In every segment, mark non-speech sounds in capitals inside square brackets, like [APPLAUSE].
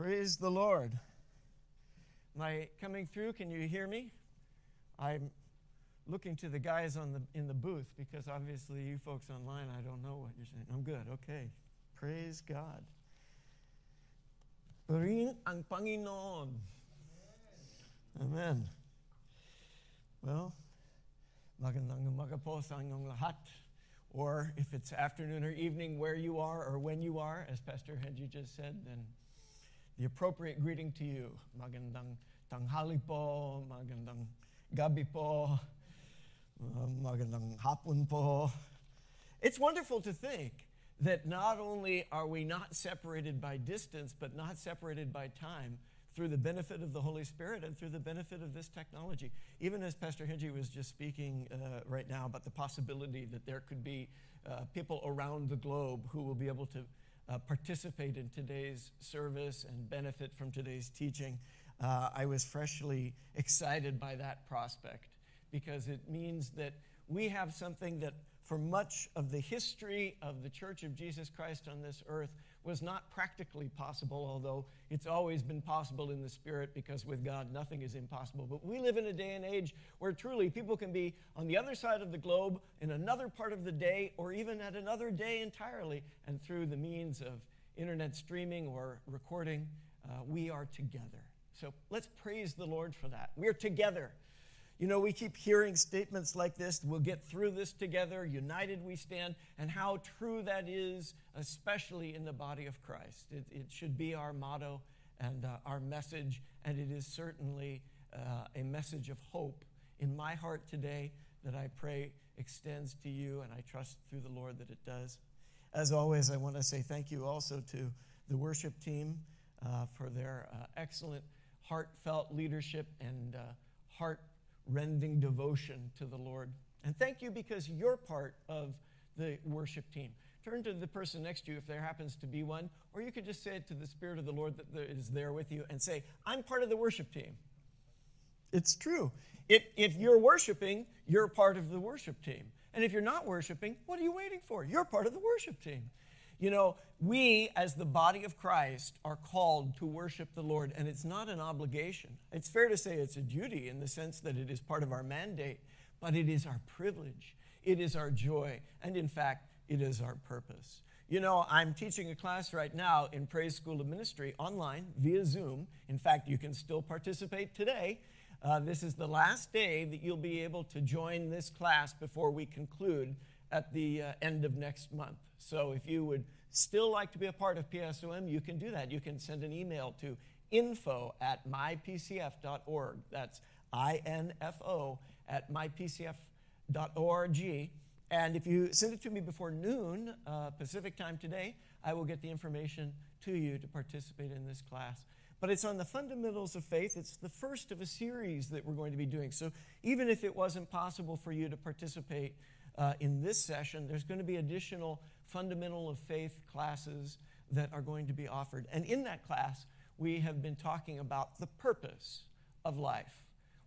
Praise the Lord. Am I coming through? Can you hear me? I'm looking to the guys on the, in the booth because obviously you folks online, I don't know what you're saying. I'm good. Okay. Praise God. Purihin ang Panginoon. Amen. Well, magandang umaga sa inyong lahat. Or if it's afternoon or evening where you are or when you are, as Pastor Henry just said, then the appropriate greeting to you. Magandang tanghali po, magandang gabi po, uh, magandang po. It's wonderful to think that not only are we not separated by distance, but not separated by time through the benefit of the Holy Spirit and through the benefit of this technology. Even as Pastor Henry was just speaking uh, right now about the possibility that there could be uh, people around the globe who will be able to uh, participate in today's service and benefit from today's teaching, uh, I was freshly [LAUGHS] excited by that prospect because it means that we have something that for much of the history of the Church of Jesus Christ on this earth was not practically possible, although it's always been possible in the Spirit because with God nothing is impossible. But we live in a day and age where truly people can be on the other side of the globe in another part of the day or even at another day entirely. And through the means of internet streaming or recording, uh, we are together. So let's praise the Lord for that. We're together. You know, we keep hearing statements like this we'll get through this together, united we stand, and how true that is, especially in the body of Christ. It, it should be our motto and uh, our message, and it is certainly uh, a message of hope in my heart today that I pray extends to you, and I trust through the Lord that it does. As always, I want to say thank you also to the worship team uh, for their uh, excellent, heartfelt leadership and uh, heart rending devotion to the Lord. And thank you because you're part of the worship team. Turn to the person next to you if there happens to be one, or you could just say it to the Spirit of the Lord that is there with you and say, I'm part of the worship team. It's true. If, if you're worshiping, you're part of the worship team. And if you're not worshiping, what are you waiting for? You're part of the worship team. You know, we as the body of Christ are called to worship the Lord, and it's not an obligation. It's fair to say it's a duty in the sense that it is part of our mandate, but it is our privilege, it is our joy, and in fact, it is our purpose. You know, I'm teaching a class right now in Praise School of Ministry online via Zoom. In fact, you can still participate today. Uh, this is the last day that you'll be able to join this class before we conclude at the uh, end of next month. So if you would still like to be a part of PSOM, you can do that. You can send an email to info at mypcf.org. That's I-N-F-O at mypcf.org. And if you send it to me before noon uh, Pacific time today, I will get the information to you to participate in this class. But it's on the fundamentals of faith. It's the first of a series that we're going to be doing. So even if it wasn't possible for you to participate uh, in this session, there's going to be additional fundamental of faith classes that are going to be offered. And in that class, we have been talking about the purpose of life.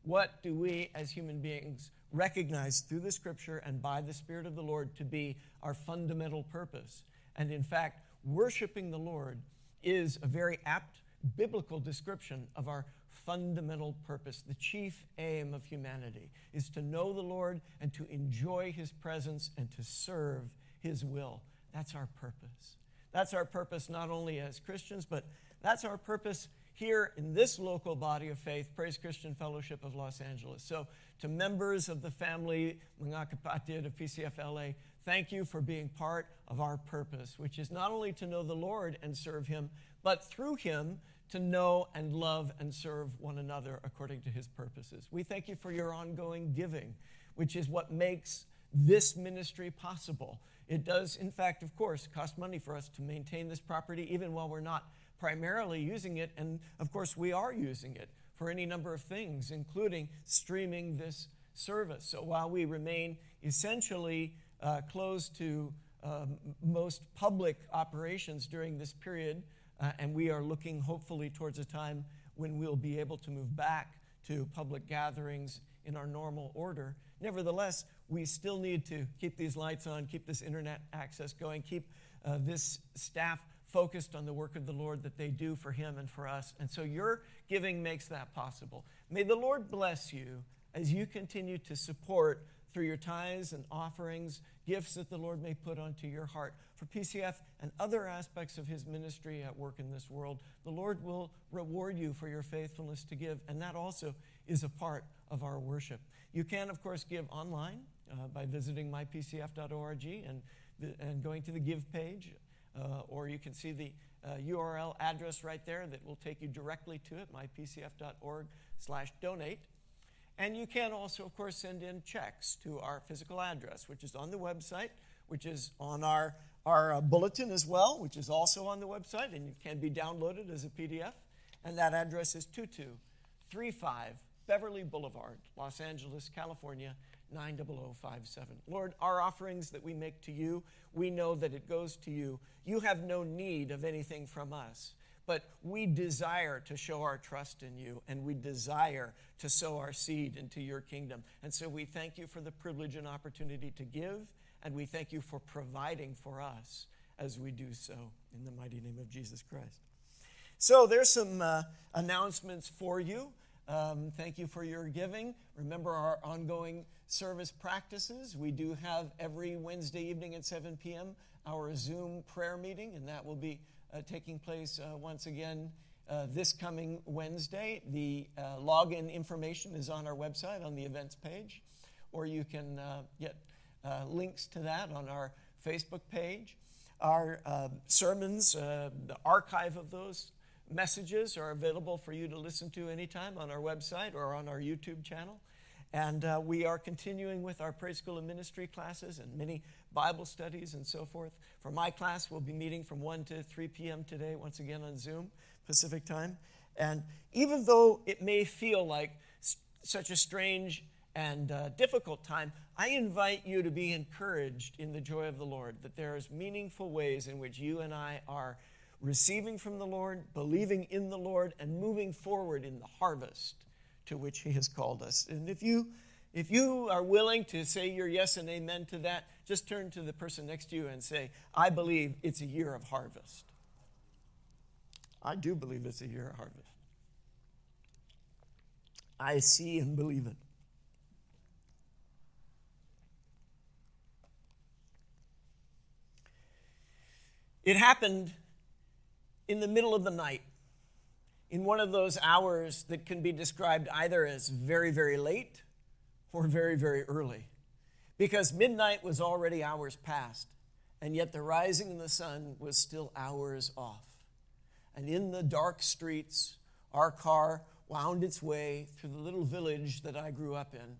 What do we as human beings recognize through the scripture and by the Spirit of the Lord to be our fundamental purpose? And in fact, worshiping the Lord is a very apt biblical description of our fundamental purpose, the chief aim of humanity, is to know the Lord and to enjoy his presence and to serve his will. That's our purpose. That's our purpose not only as Christians, but that's our purpose here in this local body of faith, Praise Christian Fellowship of Los Angeles. So, to members of the family, mga kapatid of PCFLA, thank you for being part of our purpose, which is not only to know the Lord and serve Him, but through Him to know and love and serve one another according to his purposes. We thank you for your ongoing giving, which is what makes this ministry possible. It does, in fact, of course, cost money for us to maintain this property, even while we're not primarily using it. And of course, we are using it for any number of things, including streaming this service. So while we remain essentially uh, closed to um, most public operations during this period, uh, and we are looking hopefully towards a time when we'll be able to move back to public gatherings in our normal order. Nevertheless, we still need to keep these lights on, keep this internet access going, keep uh, this staff focused on the work of the Lord that they do for Him and for us. And so your giving makes that possible. May the Lord bless you as you continue to support through your tithes and offerings, gifts that the Lord may put onto your heart for PCF and other aspects of His ministry at work in this world. The Lord will reward you for your faithfulness to give, and that also is a part of our worship. You can, of course, give online uh, by visiting mypcf.org and, and going to the Give page, uh, or you can see the uh, URL address right there that will take you directly to it, mypcf.org slash donate. And you can also, of course, send in checks to our physical address, which is on the website, which is on our, our uh, bulletin as well, which is also on the website, and it can be downloaded as a PDF. And that address is 2235 Beverly Boulevard, Los Angeles, California, 90057. Lord, our offerings that we make to you, we know that it goes to you. You have no need of anything from us, but we desire to show our trust in you and we desire to sow our seed into your kingdom. And so we thank you for the privilege and opportunity to give, and we thank you for providing for us as we do so in the mighty name of Jesus Christ. So there's some uh, announcements for you. Um, thank you for your giving. Remember our ongoing service practices. We do have every Wednesday evening at 7 p.m. our Zoom prayer meeting, and that will be taking place uh, once again uh, this coming Wednesday. The uh, login information is on our website on the events page, or you can uh, get uh, links to that on our Facebook page. Our sermons, the archive of those messages are available for you to listen to anytime on our website or on our YouTube channel. And uh, we are continuing with our Praise School of Ministry classes and many Bible studies and so forth. For my class, we'll be meeting from 1 to 3 p.m. today, once again on Zoom, Pacific time. And even though it may feel like such a strange and uh, difficult time, I invite you to be encouraged in the joy of the Lord, that there is meaningful ways in which you and I are receiving from the Lord, believing in the Lord, and moving forward in the harvest to which He has called us. And if you if you are willing to say your yes and amen to that, just turn to the person next to you and say, I believe it's a year of harvest. I do believe it's a year of harvest. I see and believe it. It happened in the middle of the night, in one of those hours that can be described either as very, very late or very, very early. Because midnight was already hours past, and yet the rising of the sun was still hours off. And in the dark streets, our car wound its way through the little village that I grew up in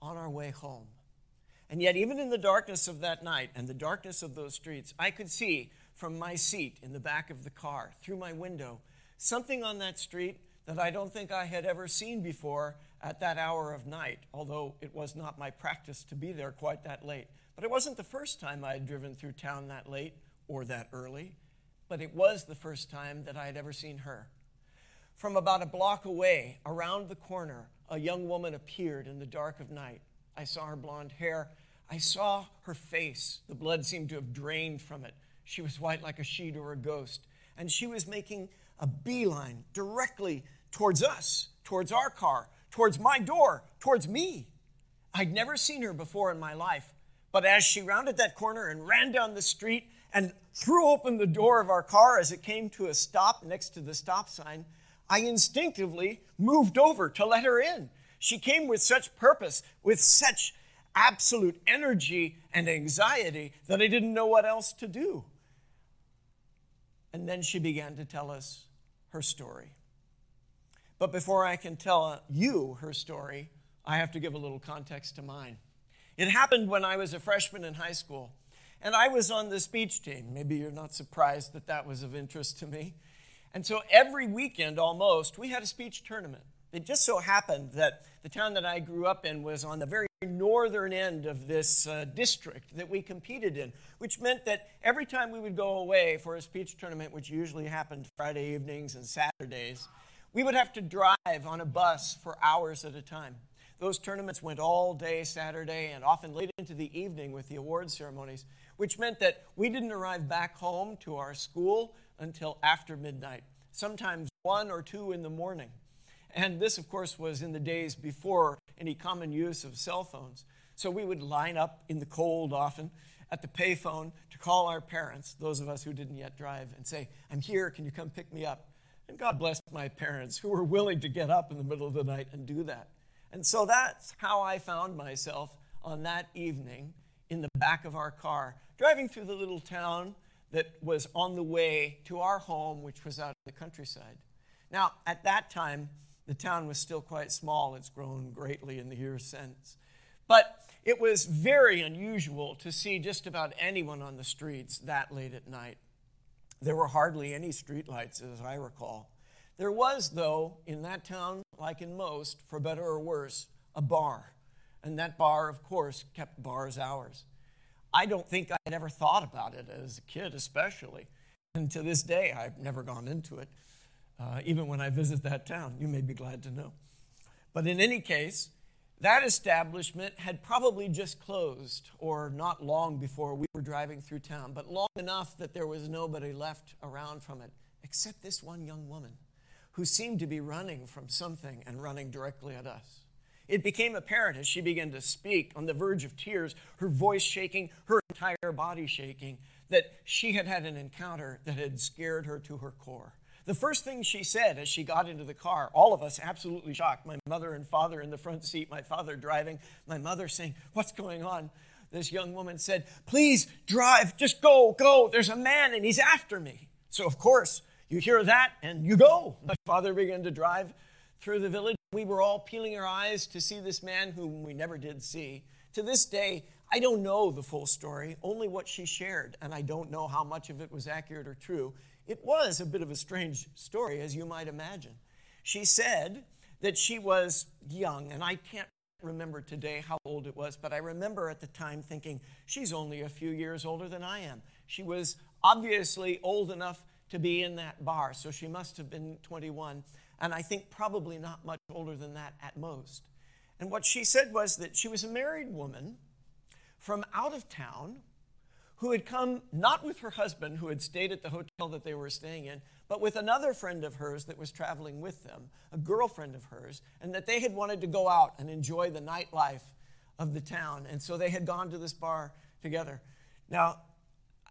on our way home. And yet, even in the darkness of that night and the darkness of those streets, I could see from my seat in the back of the car, through my window, something on that street that I don't think I had ever seen before at that hour of night, although it was not my practice to be there quite that late. But it wasn't the first time I had driven through town that late or that early, but it was the first time that I had ever seen her. From about a block away, around the corner, a young woman appeared in the dark of night. I saw her blonde hair. I saw her face. The blood seemed to have drained from it. She was white like a sheet or a ghost. And she was making a beeline directly towards us, towards our car, towards my door, towards me. I'd never seen her before in my life. But as she rounded that corner and ran down the street and threw open the door of our car as it came to a stop next to the stop sign, I instinctively moved over to let her in. She came with such purpose, with such absolute energy and anxiety that I didn't know what else to do. And then she began to tell us her story. But before I can tell you her story, I have to give a little context to mine. It happened when I was a freshman in high school, and I was on the speech team. Maybe you're not surprised that that was of interest to me. And so every weekend almost, we had a speech tournament. It just so happened that the town that I grew up in was on the very northern end of this uh, district that we competed in, which meant that every time we would go away for a speech tournament, which usually happened Friday evenings and Saturdays, we would have to drive on a bus for hours at a time. Those tournaments went all day Saturday and often late into the evening with the award ceremonies, which meant that we didn't arrive back home to our school until after midnight, sometimes one or two in the morning. And this, of course, was in the days before any common use of cell phones. So we would line up in the cold often at the payphone to call our parents, those of us who didn't yet drive, and say, I'm here, can you come pick me up? And God bless my parents who were willing to get up in the middle of the night and do that. And so that's how I found myself on that evening in the back of our car, driving through the little town that was on the way to our home, which was out in the countryside. Now, at that time, the town was still quite small. It's grown greatly in the years since. But it was very unusual to see just about anyone on the streets that late at night. There were hardly any streetlights, as I recall. There was, though, in that town, like in most, for better or worse, a bar. And that bar, of course, kept bars hours. I don't think I had ever thought about it as a kid, especially. And to this day, I've never gone into it, uh, even when I visit that town. You may be glad to know. But in any case, that establishment had probably just closed, or not long before we were driving through town, but long enough that there was nobody left around from it except this one young woman who seemed to be running from something and running directly at us. It became apparent as she began to speak, on the verge of tears, her voice shaking, her entire body shaking, that she had had an encounter that had scared her to her core. The first thing she said as she got into the car, all of us absolutely shocked, my mother and father in the front seat, my father driving, my mother saying, What's going on? This young woman said, Please drive, just go, go. There's a man and he's after me. So, of course, you hear that and you go. My father began to drive through the village. We were all peeling our eyes to see this man whom we never did see. To this day, I don't know the full story, only what she shared, and I don't know how much of it was accurate or true. It was a bit of a strange story, as you might imagine. She said that she was young, and I can't remember today how old it was, but I remember at the time thinking, she's only a few years older than I am. She was obviously old enough to be in that bar, so she must have been 21, and I think probably not much older than that at most. And what she said was that she was a married woman from out of town who had come not with her husband, who had stayed at the hotel that they were staying in, but with another friend of hers that was traveling with them, a girlfriend of hers, and that they had wanted to go out and enjoy the nightlife of the town. And so they had gone to this bar together. Now,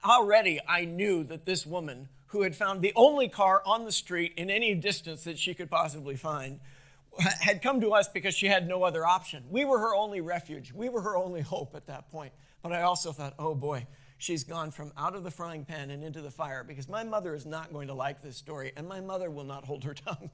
already I knew that this woman, who had found the only car on the street in any distance that she could possibly find, had come to us because she had no other option. We were her only refuge. We were her only hope at that point. But I also thought, oh boy, she's gone from out of the frying pan and into the fire because my mother is not going to like this story and my mother will not hold her [LAUGHS] tongue.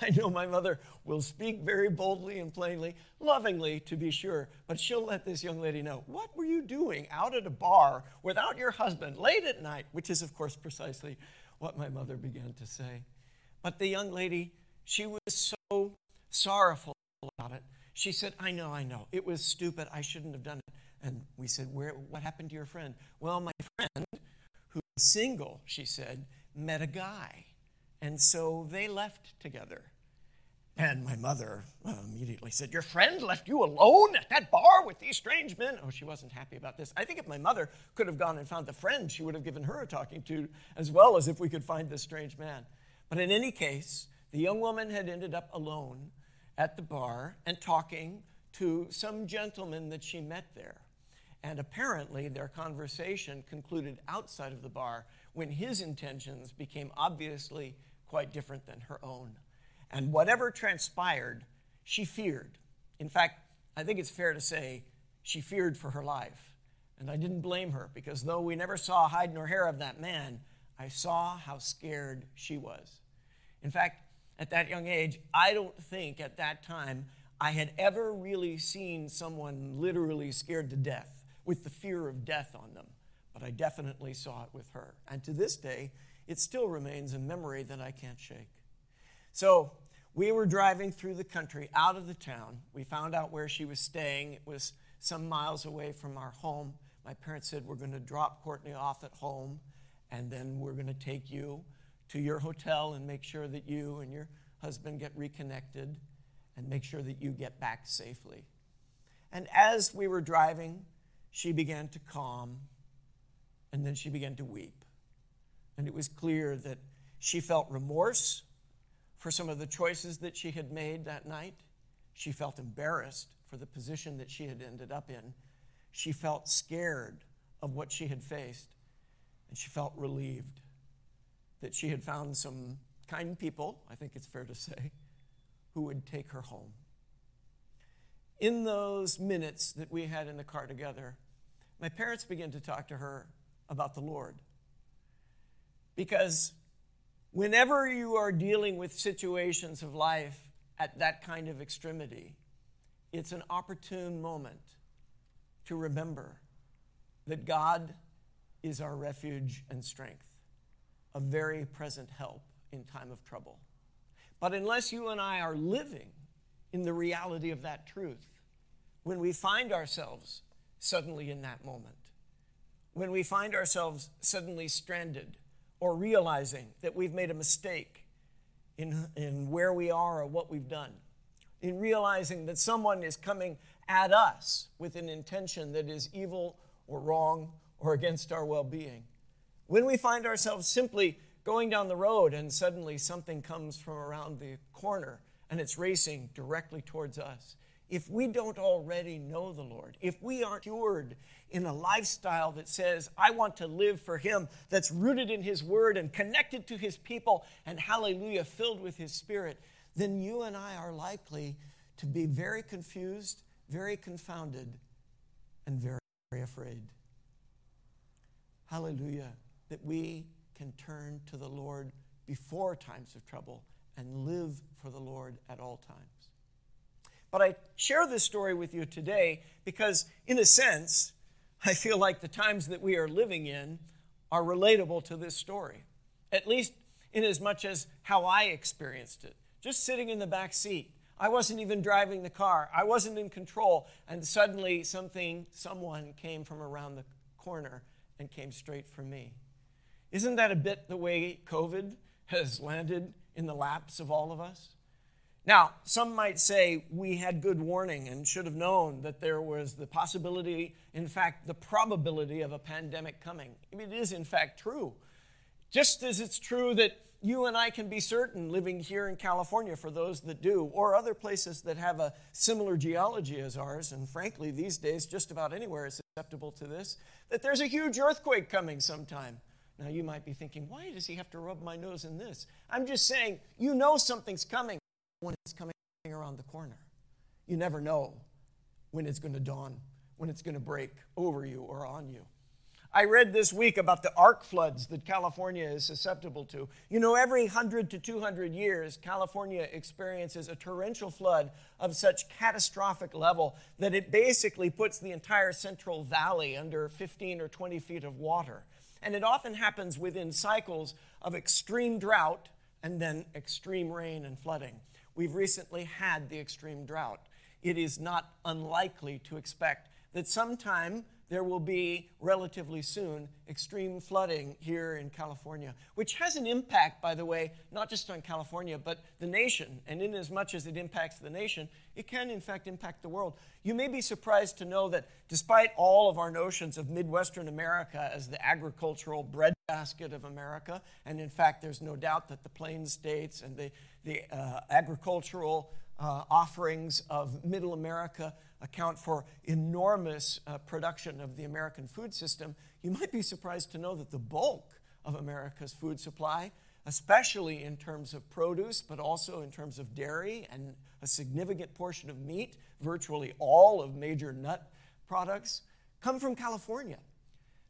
I know my mother will speak very boldly and plainly, lovingly to be sure, but she'll let this young lady know, What were you doing out at a bar without your husband late at night? Which is, of course, precisely what my mother began to say. But the young lady, she was so sorrowful about it. She said, I know, I know. It was stupid. I shouldn't have done it. And we said, Where, What happened to your friend? Well, my friend, who's single, she said, met a guy. And so they left together. And my mother uh, immediately said, Your friend left you alone at that bar with these strange men? Oh, she wasn't happy about this. I think if my mother could have gone and found the friend, she would have given her a talking to as well as if we could find this strange man. But in any case, the young woman had ended up alone at the bar and talking to some gentleman that she met there. And apparently, their conversation concluded outside of the bar when his intentions became obviously quite different than her own. And whatever transpired, she feared. In fact, I think it's fair to say she feared for her life. And I didn't blame her because though we never saw hide nor hair of that man, I saw how scared she was. In fact, at that young age, I don't think at that time I had ever really seen someone literally scared to death with the fear of death on them, but I definitely saw it with her. And to this day, it still remains a memory that I can't shake. So we were driving through the country out of the town. We found out where she was staying. It was some miles away from our home. My parents said, We're going to drop Courtney off at home, and then we're going to take you to your hotel and make sure that you and your husband get reconnected and make sure that you get back safely. And as we were driving, she began to calm, and then she began to weep. And it was clear that she felt remorse for some of the choices that she had made that night. She felt embarrassed for the position that she had ended up in. She felt scared of what she had faced. And she felt relieved that she had found some kind people, I think it's fair to say, who would take her home. In those minutes that we had in the car together, my parents began to talk to her about the Lord. Because whenever you are dealing with situations of life at that kind of extremity, it's an opportune moment to remember that God is our refuge and strength, a very present help in time of trouble. But unless you and I are living in the reality of that truth, when we find ourselves suddenly in that moment, when we find ourselves suddenly stranded or realizing that we've made a mistake in, in where we are or what we've done, in realizing that someone is coming at us with an intention that is evil or wrong or against our well being. When we find ourselves simply going down the road and suddenly something comes from around the corner and it's racing directly towards us, if we don't already know the Lord, if we aren't cured in a lifestyle that says, I want to live for Him, that's rooted in His Word and connected to His people, and hallelujah, filled with His Spirit, then you and I are likely to be very confused, very confounded, and very, very afraid. Hallelujah, that we can turn to the Lord before times of trouble and live for the Lord at all times. But I share this story with you today because, in a sense, [LAUGHS] I feel like the times that we are living in are relatable to this story, at least in as much as how I experienced it. Just sitting in the back seat. I wasn't even driving the car. I wasn't in control. And suddenly, something, someone came from around the corner and came straight for me. Isn't that a bit the way COVID has landed in the laps of all of us? Now, some might say we had good warning and should have known that there was the possibility, in fact, the probability of a pandemic coming. It is, in fact, true. Just as it's true that you and I can be certain living here in California for those that do, or other places that have a similar geology as ours, and frankly, these days, just about anywhere is susceptible to this, that there's a huge earthquake coming sometime. Now, you might be thinking, why does he have to rub my nose in this? I'm just saying, you know something's coming when it's coming around the corner. You never know when it's going to dawn, when it's going to break over you or on you. I read this week about the arc floods that California is susceptible to. You know, every 100 to 200 years, California experiences a torrential flood of such catastrophic level that it basically puts the entire Central Valley under 15 or 20 feet of water. And it often happens within cycles of extreme drought and then extreme rain and flooding. We've recently had the extreme drought. It is not unlikely to expect that sometime there will be relatively soon extreme flooding here in California, which has an impact, by the way, not just on California, but the nation. And in as much as it impacts the nation, it can in fact impact the world. You may be surprised to know that despite all of our notions of Midwestern America as the agricultural breadbasket of America, and in fact, there's no doubt that the Plains states and the, the uh, agricultural uh, offerings of Middle America account for enormous uh, production of the American food system, you might be surprised to know that the bulk of America's food supply, especially in terms of produce, but also in terms of dairy and a significant portion of meat, virtually all of major nut products, come from California.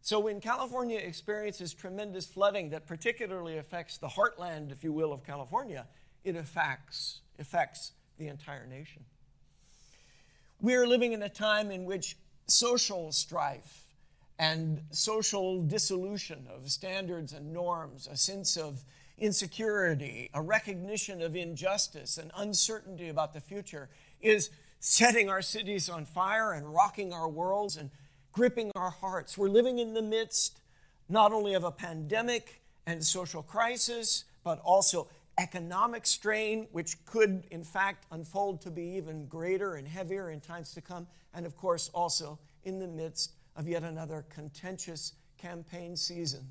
So when California experiences tremendous flooding that particularly affects the heartland, if you will, of California, it affects, affects the entire nation. We are living in a time in which social strife and social dissolution of standards and norms, a sense of insecurity, a recognition of injustice, and uncertainty about the future is setting our cities on fire and rocking our worlds and gripping our hearts. We're living in the midst not only of a pandemic and social crisis, but also economic strain, which could, in fact, unfold to be even greater and heavier in times to come, and of course, also in the midst of yet another contentious campaign season.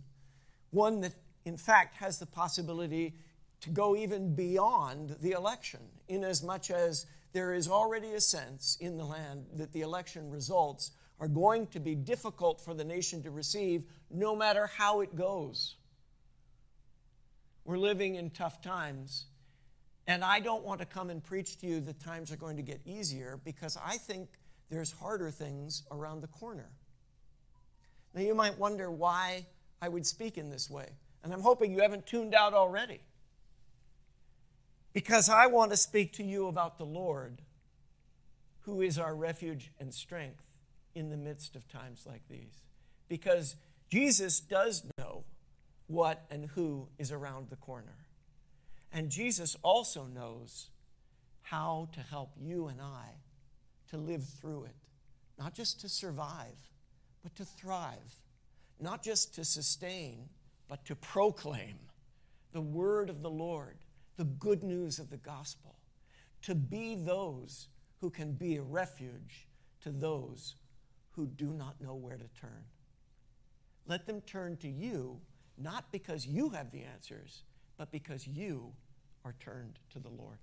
One that in fact, has the possibility to go even beyond the election, inasmuch as there is already a sense in the land that the election results are going to be difficult for the nation to receive no matter how it goes. We're living in tough times, and I don't want to come and preach to you that times are going to get easier because I think there's harder things around the corner. Now, you might wonder why I would speak in this way, and I'm hoping you haven't tuned out already because I want to speak to you about the Lord, who is our refuge and strength in the midst of times like these. Because Jesus does what and who is around the corner. And Jesus also knows how to help you and I to live through it, not just to survive, but to thrive, not just to sustain, but to proclaim the word of the Lord the good news of the gospel, to be those who can be a refuge to those who do not know where to turn. Let them turn to you, not because you have the answers, but because you are turned to the Lord.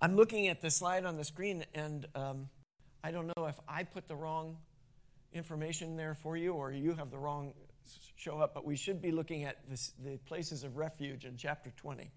I'm looking at the slide on the screen, and um, I don't know if I put the wrong information there for you or you have the wrong show up, but we should be looking at this, the places of refuge in chapter 20.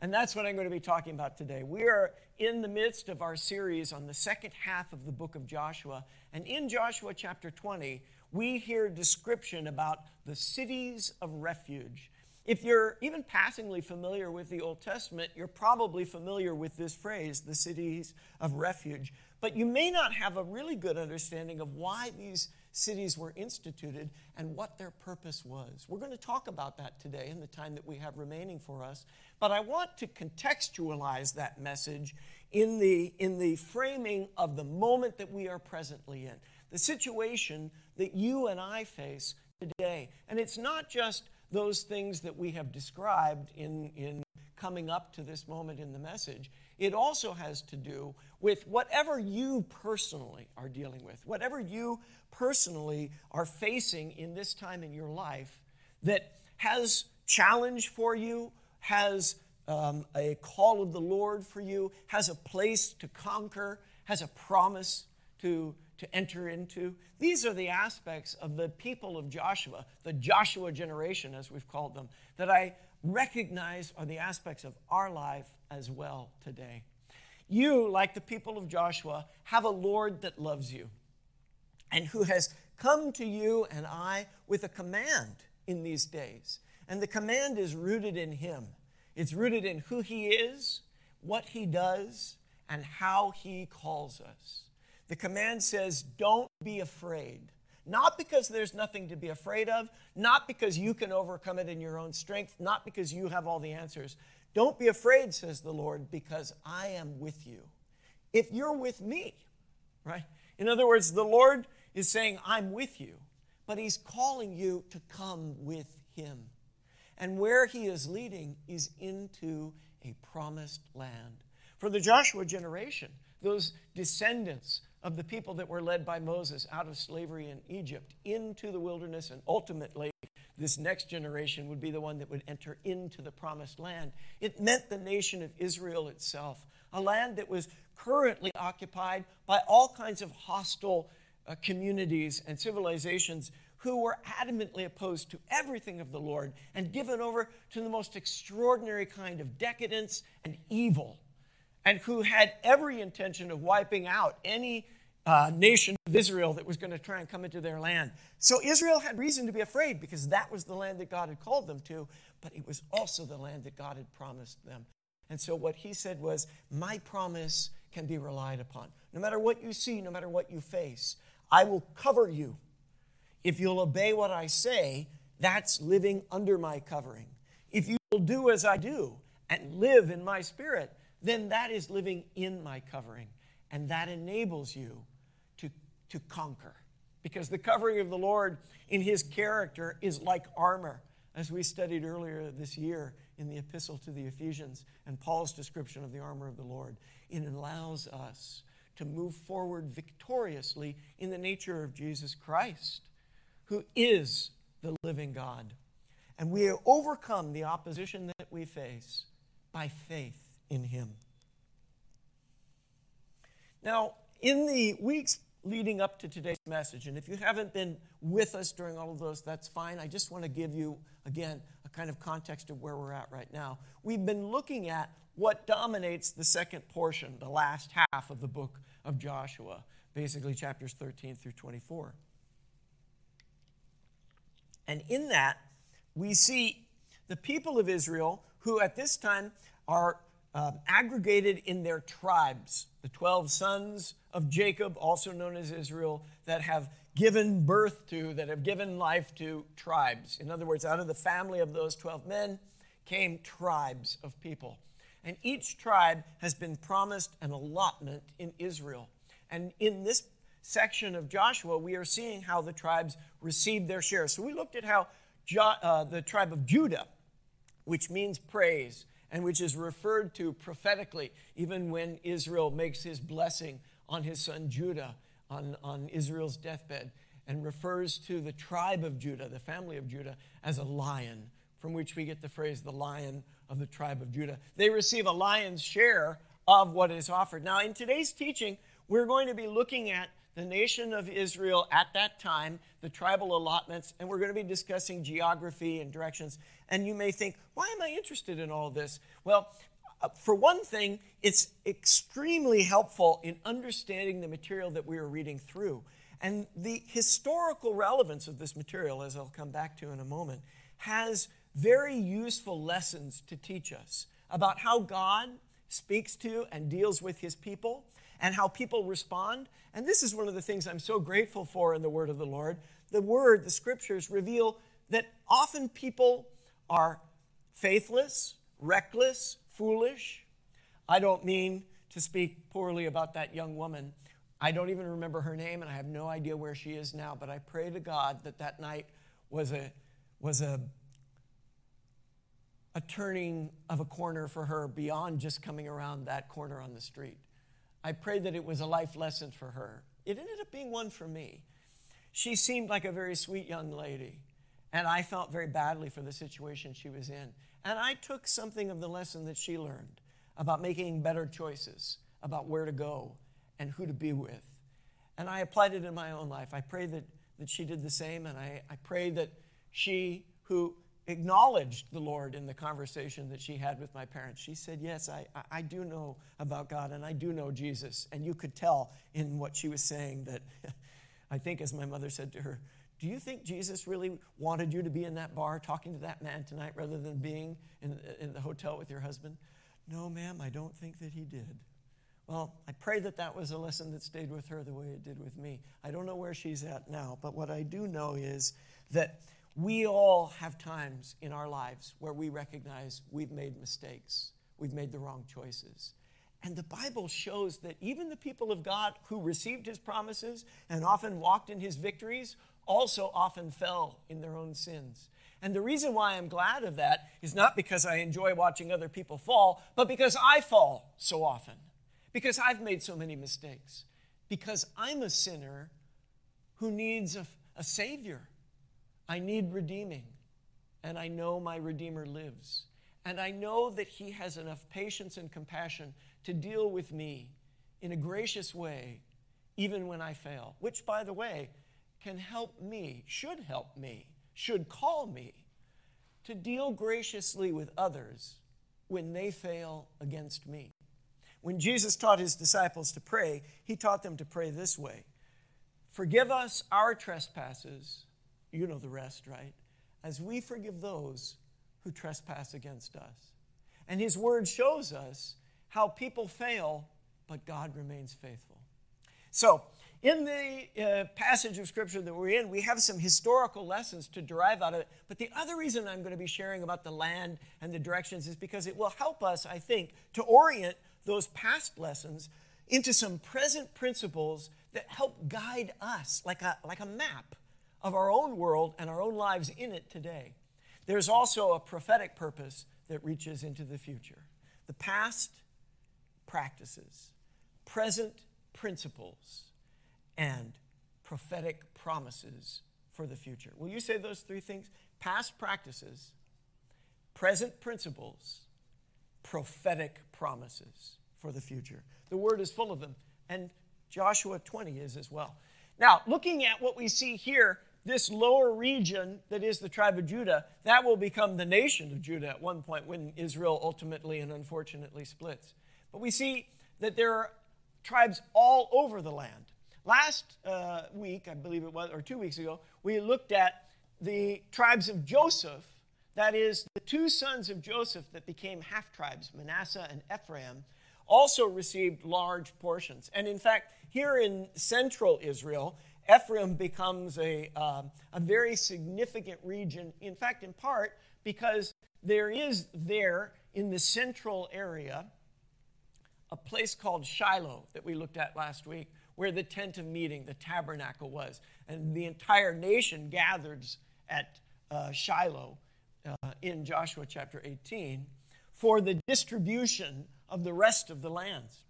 And that's what I'm going to be talking about today. We are in the midst of our series on the second half of the book of Joshua. And in Joshua chapter 20, we hear description about the cities of refuge. If you're even passingly familiar with the Old Testament, you're probably familiar with this phrase, the cities of refuge. But you may not have a really good understanding of why these cities were instituted and what their purpose was. We're going to talk about that today in the time that we have remaining for us. But I want to contextualize that message in the, in the framing of the moment that we are presently in, the situation that you and I face today. And it's not just those things that we have described in, in coming up to this moment in the message. It also has to do with whatever you personally are dealing with, whatever you personally are facing in this time in your life that has challenge for you, has um, a call of the Lord for you, has a place to conquer, has a promise to, to enter into. These are the aspects of the people of Joshua, the Joshua generation, as we've called them, that I recognize are the aspects of our life as well today. You, like the people of Joshua, have a Lord that loves you and who has come to you and I with a command in these days. And the command is rooted in Him. It's rooted in who He is, what He does, and how He calls us. The command says, Don't be afraid. Not because there's nothing to be afraid of, not because you can overcome it in your own strength, not because you have all the answers. Don't be afraid, says the Lord, because I am with you. If you're with me, right? In other words, the Lord is saying, I'm with you, but He's calling you to come with Him. And where He is leading is into a promised land. For the Joshua generation, those descendants of the people that were led by Moses out of slavery in Egypt into the wilderness, and ultimately, this next generation would be the one that would enter into the promised land. It meant the nation of Israel itself, a land that was currently occupied by all kinds of hostile uh, communities and civilizations who were adamantly opposed to everything of the Lord and given over to the most extraordinary kind of decadence and evil, and who had every intention of wiping out any uh, nation of Israel that was going to try and come into their land. So Israel had reason to be afraid because that was the land that God had called them to, but it was also the land that God had promised them. And so what he said was, My promise can be relied upon. No matter what you see, no matter what you face, I will cover you. If you'll obey what I say, that's living under my covering. If you will do as I do and live in my spirit, then that is living in my covering. And that enables you to, conquer. Because the covering of the Lord in his character is like armor, as we studied earlier this year in the epistle to the Ephesians and Paul's description of the armor of the Lord. It allows us to move forward victoriously in the nature of Jesus Christ, who is the living God. And we overcome the opposition that we face by faith in him. Now, in the weeks leading up to today's message, and if you haven't been with us during all of those, that's fine. I just want to give you, again, a kind of context of where we're at right now. We've been looking at what dominates the second portion, the last half of the book of Joshua, basically chapters 13 through 24. And in that, we see the people of Israel who at this time are um, aggregated in their tribes, the 12 sons of Jacob, also known as Israel, that have given birth to, that have given life to tribes. In other words, out of the family of those 12 men came tribes of people. And each tribe has been promised an allotment in Israel. And in this section of Joshua, we are seeing how the tribes received their share. So we looked at how jo- uh, the tribe of Judah, which means praise, and which is referred to prophetically, even when Israel makes his blessing on his son Judah on, on Israel's deathbed, and refers to the tribe of Judah, the family of Judah, as a lion, from which we get the phrase the lion of the tribe of Judah. They receive a lion's share of what is offered. Now, in today's teaching, we're going to be looking at the nation of Israel at that time, the tribal allotments, and we're going to be discussing geography and directions. And you may think, why am I interested in all this? Well, uh, for one thing, it's extremely helpful in understanding the material that we are reading through. And the historical relevance of this material, as I'll come back to in a moment, has very useful lessons to teach us about how God speaks to and deals with his people and how people respond. And this is one of the things I'm so grateful for in the word of the Lord. The word, the scriptures reveal that often people are faithless, reckless, foolish. I don't mean to speak poorly about that young woman. I don't even remember her name and I have no idea where she is now, but I pray to God that that night was a was a a turning of a corner for her beyond just coming around that corner on the street. I pray that it was a life lesson for her. It ended up being one for me. She seemed like a very sweet young lady, and I felt very badly for the situation she was in. And I took something of the lesson that she learned about making better choices, about where to go and who to be with. And I applied it in my own life. I pray that, that she did the same, and I, I pray that she, who acknowledged the Lord in the conversation that she had with my parents. She said, Yes, I, I do know about God and I do know Jesus. And you could tell in what she was saying that [LAUGHS] I think, as my mother said to her, Do you think Jesus really wanted you to be in that bar talking to that man tonight rather than being in, in the hotel with your husband? No, ma'am, I don't think that he did. Well, I pray that that was a lesson that stayed with her the way it did with me. I don't know where she's at now, but what I do know is that we all have times in our lives where we recognize we've made mistakes, we've made the wrong choices. And the Bible shows that even the people of God who received his promises and often walked in his victories also often fell in their own sins. And the reason why I'm glad of that is not because I enjoy watching other people fall, but because I fall so often, because I've made so many mistakes, because I'm a sinner who needs a, a Savior I need redeeming, and I know my Redeemer lives. And I know that He has enough patience and compassion to deal with me in a gracious way, even when I fail, which, by the way, can help me, should help me, should call me to deal graciously with others when they fail against me. When Jesus taught his disciples to pray, he taught them to pray this way Forgive us our trespasses you know the rest, right? As we forgive those who trespass against us. And his word shows us how people fail, but God remains faithful. So, in the uh, passage of scripture that we're in, we have some historical lessons to derive out of it. But the other reason I'm going to be sharing about the land and the directions is because it will help us, I think, to orient those past lessons into some present principles that help guide us like a, like a map of our own world and our own lives in it today. There's also a prophetic purpose that reaches into the future. The past practices, present principles, and prophetic promises for the future. Will you say those three things? Past practices, present principles, prophetic promises for the future. The word is full of them, and Joshua 20 is as well. Now, looking at what we see here, this lower region that is the tribe of Judah, that will become the nation of Judah at one point when Israel ultimately and unfortunately splits. But we see that there are tribes all over the land. Last uh, week, I believe it was, or two weeks ago, we looked at the tribes of Joseph, that is, the two sons of Joseph that became half tribes, Manasseh and Ephraim, also received large portions. And in fact, here in central Israel, Ephraim becomes a, um, a very significant region, in fact, in part because there is there in the central area a place called Shiloh that we looked at last week, where the tent of meeting, the tabernacle was. And the entire nation gathers at uh, Shiloh uh, in Joshua chapter 18 for the distribution of the rest of the lands.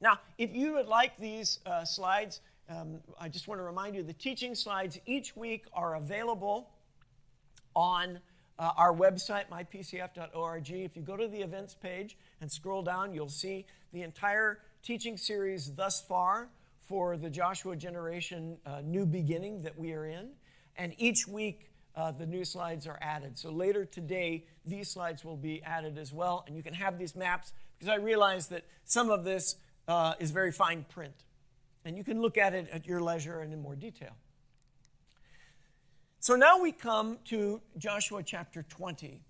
Now, if you would like these uh, slides, um, I just want to remind you the teaching slides each week are available on uh, our website, mypcf.org. If you go to the events page and scroll down, you'll see the entire teaching series thus far for the Joshua generation uh, new beginning that we are in. And each week, uh, the new slides are added. So later today, these slides will be added as well. And you can have these maps because I realize that some of this uh, is very fine print. And you can look at it at your leisure and in more detail. So now we come to Joshua chapter 20.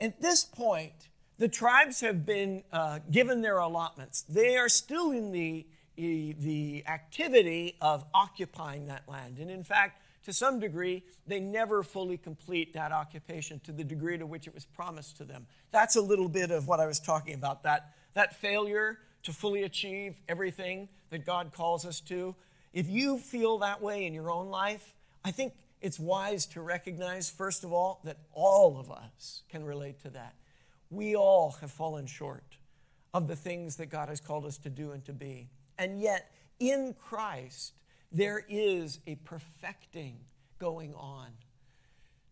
At this point, the tribes have been uh, given their allotments. They are still in the, the activity of occupying that land. And in fact, to some degree, they never fully complete that occupation to the degree to which it was promised to them. That's a little bit of what I was talking about that, that failure to fully achieve everything that God calls us to. If you feel that way in your own life, I think it's wise to recognize, first of all, that all of us can relate to that. We all have fallen short of the things that God has called us to do and to be. And yet, in Christ, there is a perfecting going on.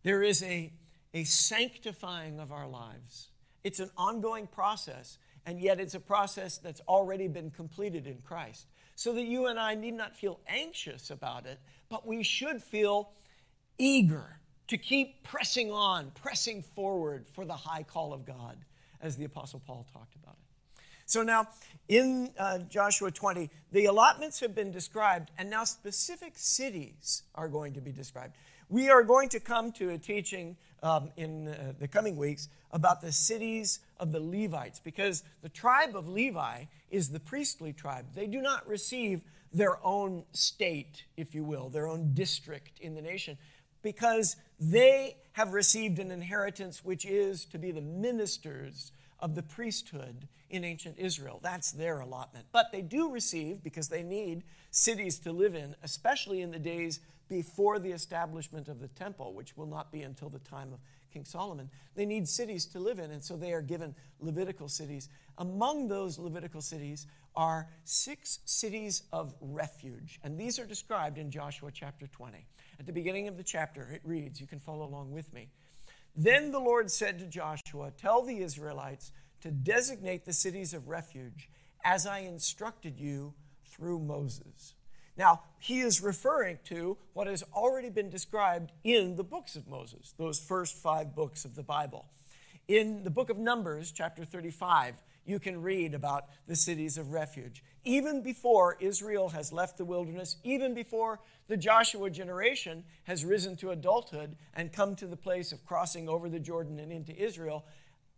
There is a, a sanctifying of our lives. It's an ongoing process, and yet it's a process that's already been completed in Christ. So that you and I need not feel anxious about it, but we should feel eager to keep pressing on, pressing forward for the high call of God, as the Apostle Paul talked about it. So now, in uh, Joshua 20, the allotments have been described, and now specific cities are going to be described. We are going to come to a teaching um, in uh, the coming weeks about the cities of the Levites, because the tribe of Levi is the priestly tribe. They do not receive their own state, if you will, their own district in the nation, because they have received an inheritance which is to be the ministers of the priesthood in ancient Israel. That's their allotment. But they do receive, because they need cities to live in, especially in the days before the establishment of the temple, which will not be until the time of King Solomon. They need cities to live in, and so they are given Levitical cities. Among those Levitical cities are six cities of refuge, and these are described in Joshua chapter 20. At the beginning of the chapter, it reads, you can follow along with me. Then the Lord said to Joshua, Tell the Israelites to designate the cities of refuge as I instructed you through Moses. Now, he is referring to what has already been described in the books of Moses, those first five books of the Bible. In the book of Numbers, chapter 35, you can read about the cities of refuge. Even before Israel has left the wilderness, even before the Joshua generation has risen to adulthood and come to the place of crossing over the Jordan and into Israel,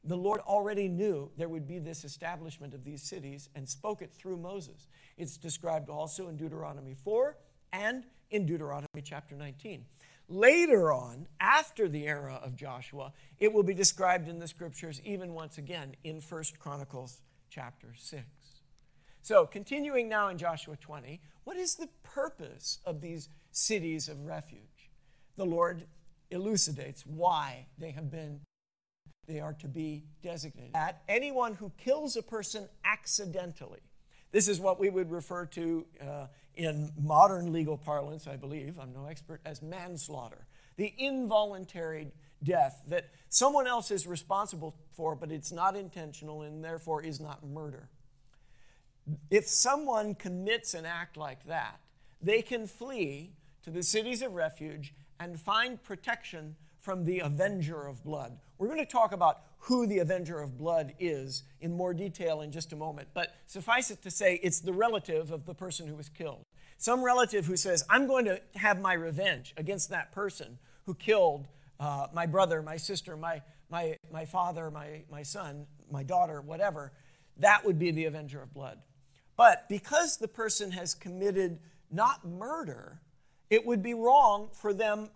the Lord already knew there would be this establishment of these cities and spoke it through Moses. It's described also in Deuteronomy 4 and in Deuteronomy chapter 19. Later on, after the era of Joshua, it will be described in the scriptures even once again in 1 Chronicles chapter 6. So, continuing now in Joshua 20, what is the purpose of these cities of refuge? The Lord elucidates why they have been they are to be designated. At anyone who kills a person accidentally. This is what we would refer to uh, in modern legal parlance, I believe, I'm no expert, as manslaughter. The involuntary death that someone else is responsible for, but it's not intentional and therefore is not murder. If someone commits an act like that, they can flee to the cities of refuge and find protection from the avenger of blood. We're going to talk about who the avenger of blood is in more detail in just a moment, but suffice it to say, it's the relative of the person who was killed. Some relative who says, I'm going to have my revenge against that person who killed uh, my brother, my sister, my, my, my father, my, my son, my daughter, whatever, that would be the avenger of blood. But because the person has committed not murder, it would be wrong for them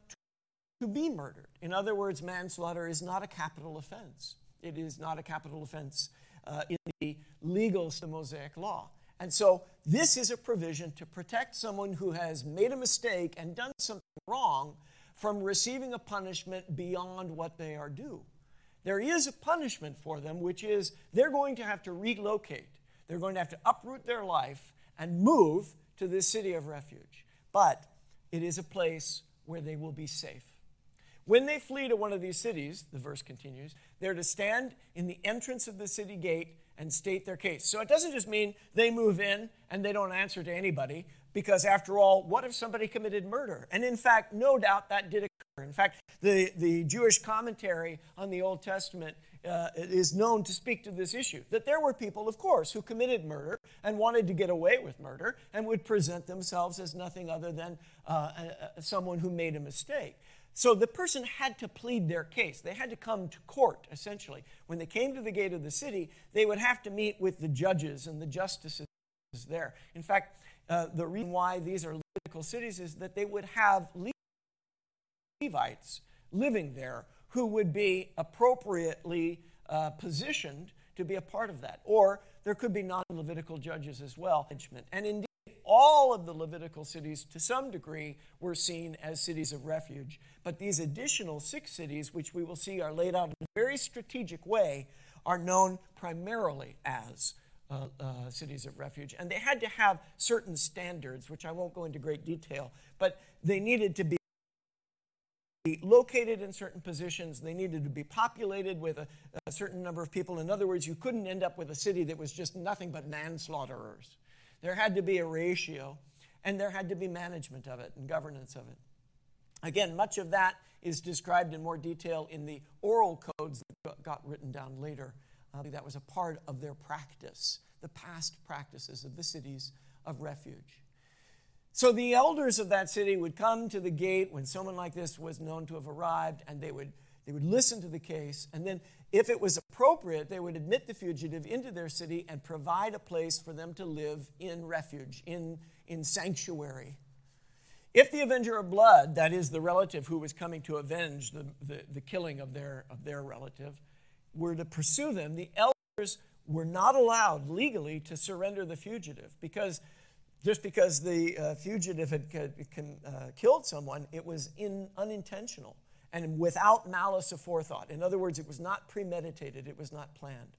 to be murdered. In other words, manslaughter is not a capital offense. It is not a capital offense uh, in the legal the Mosaic law. And so this is a provision to protect someone who has made a mistake and done something wrong from receiving a punishment beyond what they are due. There is a punishment for them, which is they're going to have to relocate. They're going to have to uproot their life and move to this city of refuge. But it is a place where they will be safe. When they flee to one of these cities, the verse continues, they're to stand in the entrance of the city gate and state their case. So it doesn't just mean they move in and they don't answer to anybody, because after all, what if somebody committed murder? And in fact, no doubt that did occur. In fact, the, the Jewish commentary on the Old Testament uh, is known to speak to this issue that there were people, of course, who committed murder and wanted to get away with murder and would present themselves as nothing other than uh, someone who made a mistake. So the person had to plead their case. They had to come to court, essentially. When they came to the gate of the city, they would have to meet with the judges and the justices there. In fact, uh, the reason why these are Levitical cities is that they would have Levites living there who would be appropriately uh, positioned to be a part of that. Or there could be non Levitical judges as well. And indeed, all of the Levitical cities, to some degree, were seen as cities of refuge. But these additional six cities, which we will see are laid out in a very strategic way, are known primarily as uh, uh, cities of refuge. And they had to have certain standards, which I won't go into great detail, but they needed to be located in certain positions. They needed to be populated with a, a, certain number of people. In other words, you couldn't end up with a city that was just nothing but manslaughterers. There had to be a ratio, and there had to be management of it and governance of it. Again, much of that is described in more detail in the oral codes that got written down later. Uh, that was a part of their practice, the past practices of the cities of refuge. So the elders of that city would come to the gate when someone like this was known to have arrived, and they would, they would listen to the case. And then, if it was appropriate, they would admit the fugitive into their city and provide a place for them to live in refuge, in, in sanctuary. If the avenger of blood, that is the relative who was coming to avenge the, the, the killing of their, of their relative, were to pursue them, the elders were not allowed legally to surrender the fugitive because just because the uh, fugitive had uh, killed someone, it was in, unintentional and without malice aforethought. In other words, it was not premeditated, it was not planned.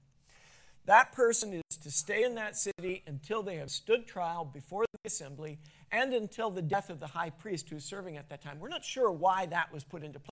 That person is to stay in that city until they have stood trial before the assembly and until the death of the high priest who's serving at that time. We're not sure why that was put into place.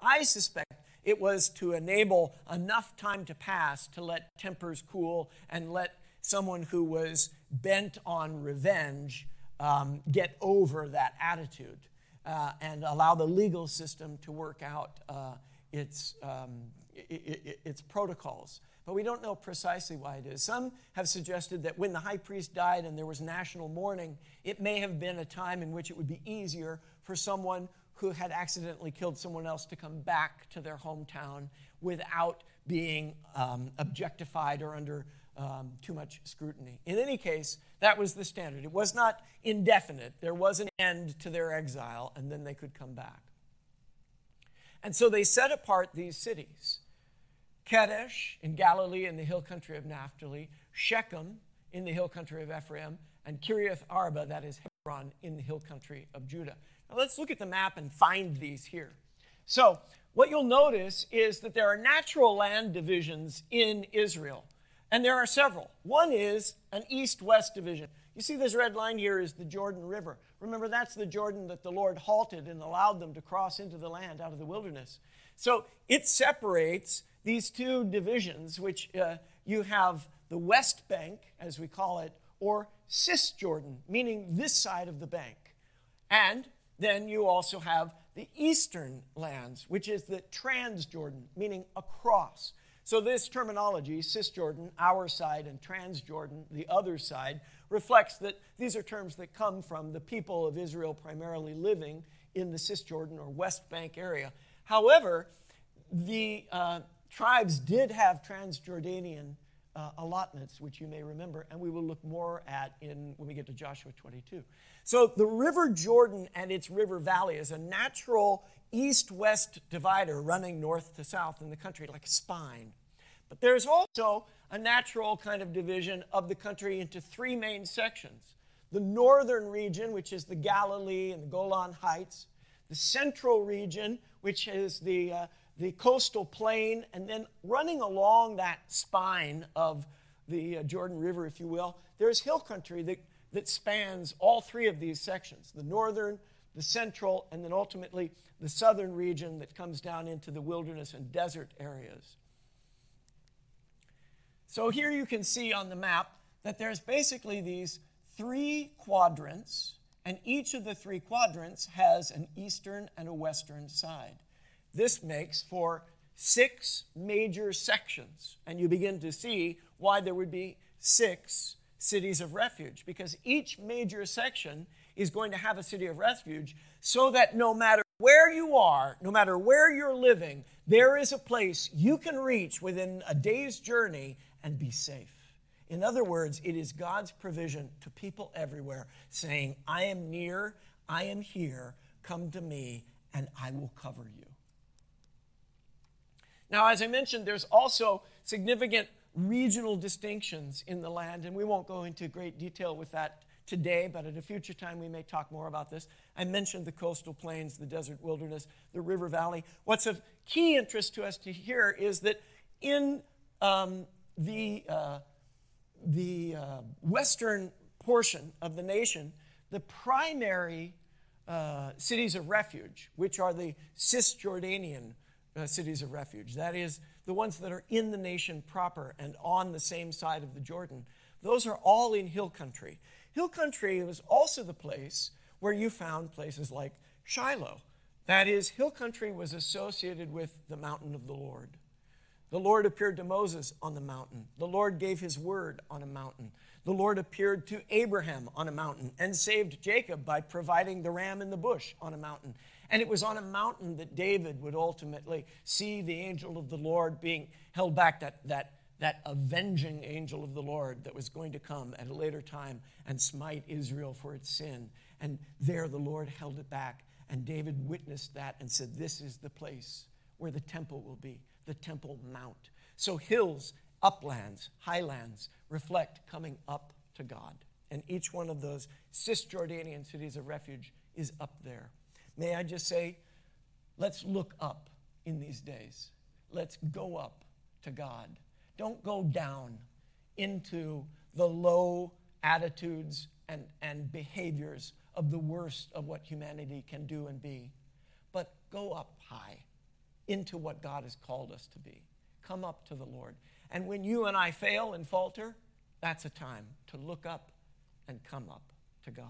I suspect it was to enable enough time to pass to let tempers cool and let someone who was bent on revenge um, get over that attitude uh, and allow the legal system to work out uh, its, um, its protocols. But we don't know precisely why it is. Some have suggested that when the high priest died and there was national mourning, it may have been a time in which it would be easier for someone who had accidentally killed someone else to come back to their hometown without being um, objectified or under um, too much scrutiny. In any case, that was the standard. It was not indefinite. There was an end to their exile, and then they could come back. And so they set apart these cities Kadesh in Galilee in the hill country of Naphtali, Shechem in the hill country of Ephraim, and Kiriath Arba, that is Hebron, in the hill country of Judah. Now let's look at the map and find these here. So, what you'll notice is that there are natural land divisions in Israel. And there are several. One is an east west division. You see, this red line here is the Jordan River. Remember, that's the Jordan that the Lord halted and allowed them to cross into the land out of the wilderness. So it separates these two divisions, which uh, you have the West Bank, as we call it, or Cisjordan, meaning this side of the bank. And then you also have the eastern lands, which is the Transjordan, meaning across. So, this terminology, Cisjordan, our side, and Transjordan, the other side, reflects that these are terms that come from the people of Israel primarily living in the Cisjordan or West Bank area. However, the uh, tribes did have Transjordanian uh, allotments, which you may remember, and we will look more at in when we get to Joshua 22. So the River Jordan and its river valley is a natural east-west divider running north to south in the country, like a spine. But there's also a natural kind of division of the country into three main sections. The northern region, which is the Galilee and the Golan Heights, the central region, which is the uh, the coastal plain, and then running along that spine of the uh, Jordan River, if you will, there's hill country that, that spans all three of these sections the northern, the central, and then ultimately the southern region that comes down into the wilderness and desert areas. So here you can see on the map that there's basically these three quadrants, and each of the three quadrants has an eastern and a western side. This makes for six major sections, and you begin to see why there would be six cities of refuge, because each major section is going to have a city of refuge so that no matter where you are, no matter where you're living, there is a place you can reach within a day's journey and be safe. In other words, it is God's provision to people everywhere saying, I am near, I am here, come to me, and I will cover you. Now, as I mentioned, there's also significant regional distinctions in the land, and we won't go into great detail with that today, but at a future time we may talk more about this. I mentioned the coastal plains, the desert wilderness, the river valley. What's of key interest to us to hear is that in um, the, uh, the uh, western portion of the nation, the primary uh, cities of refuge, which are the Cisjordanian uh, cities of refuge. That is, the ones that are in the nation proper and on the same side of the Jordan. Those are all in hill country. Hill country was also the place where you found places like Shiloh. That is, hill country was associated with the mountain of the Lord. The Lord appeared to Moses on the mountain. The Lord gave his word on a mountain. The Lord appeared to Abraham on a mountain and saved Jacob by providing the ram in the bush on a mountain. And it was on a mountain that David would ultimately see the angel of the Lord being held back, that, that, that avenging angel of the Lord that was going to come at a later time and smite Israel for its sin. And there the Lord held it back. And David witnessed that and said, This is the place where the temple will be, the Temple Mount. So hills, uplands, highlands reflect coming up to God. And each one of those Cisjordanian cities of refuge is up there. May I just say, let's look up in these days. Let's go up to God. Don't go down into the low attitudes and, and behaviors of the worst of what humanity can do and be, but go up high into what God has called us to be. Come up to the Lord. And when you and I fail and falter, that's a time to look up and come up to God.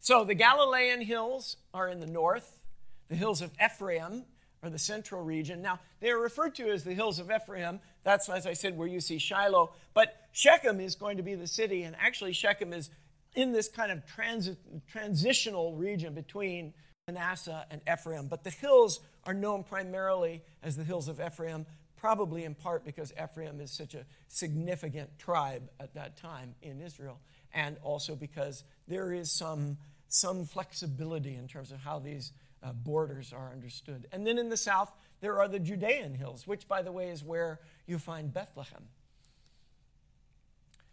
So the Galilean hills are in the north, the hills of Ephraim are the central region. Now, they are referred to as the hills of Ephraim. That's, as I said, where you see Shiloh. But Shechem is going to be the city, and actually, Shechem is in this kind of transi- transitional region between Manasseh and Ephraim. But the hills are known primarily as the hills of Ephraim, probably in part because Ephraim is such a significant tribe at that time in Israel, and also because there is some some flexibility in terms of how these uh, borders are understood. And then in the south, there are the Judean hills, which, by the way, is where you find Bethlehem.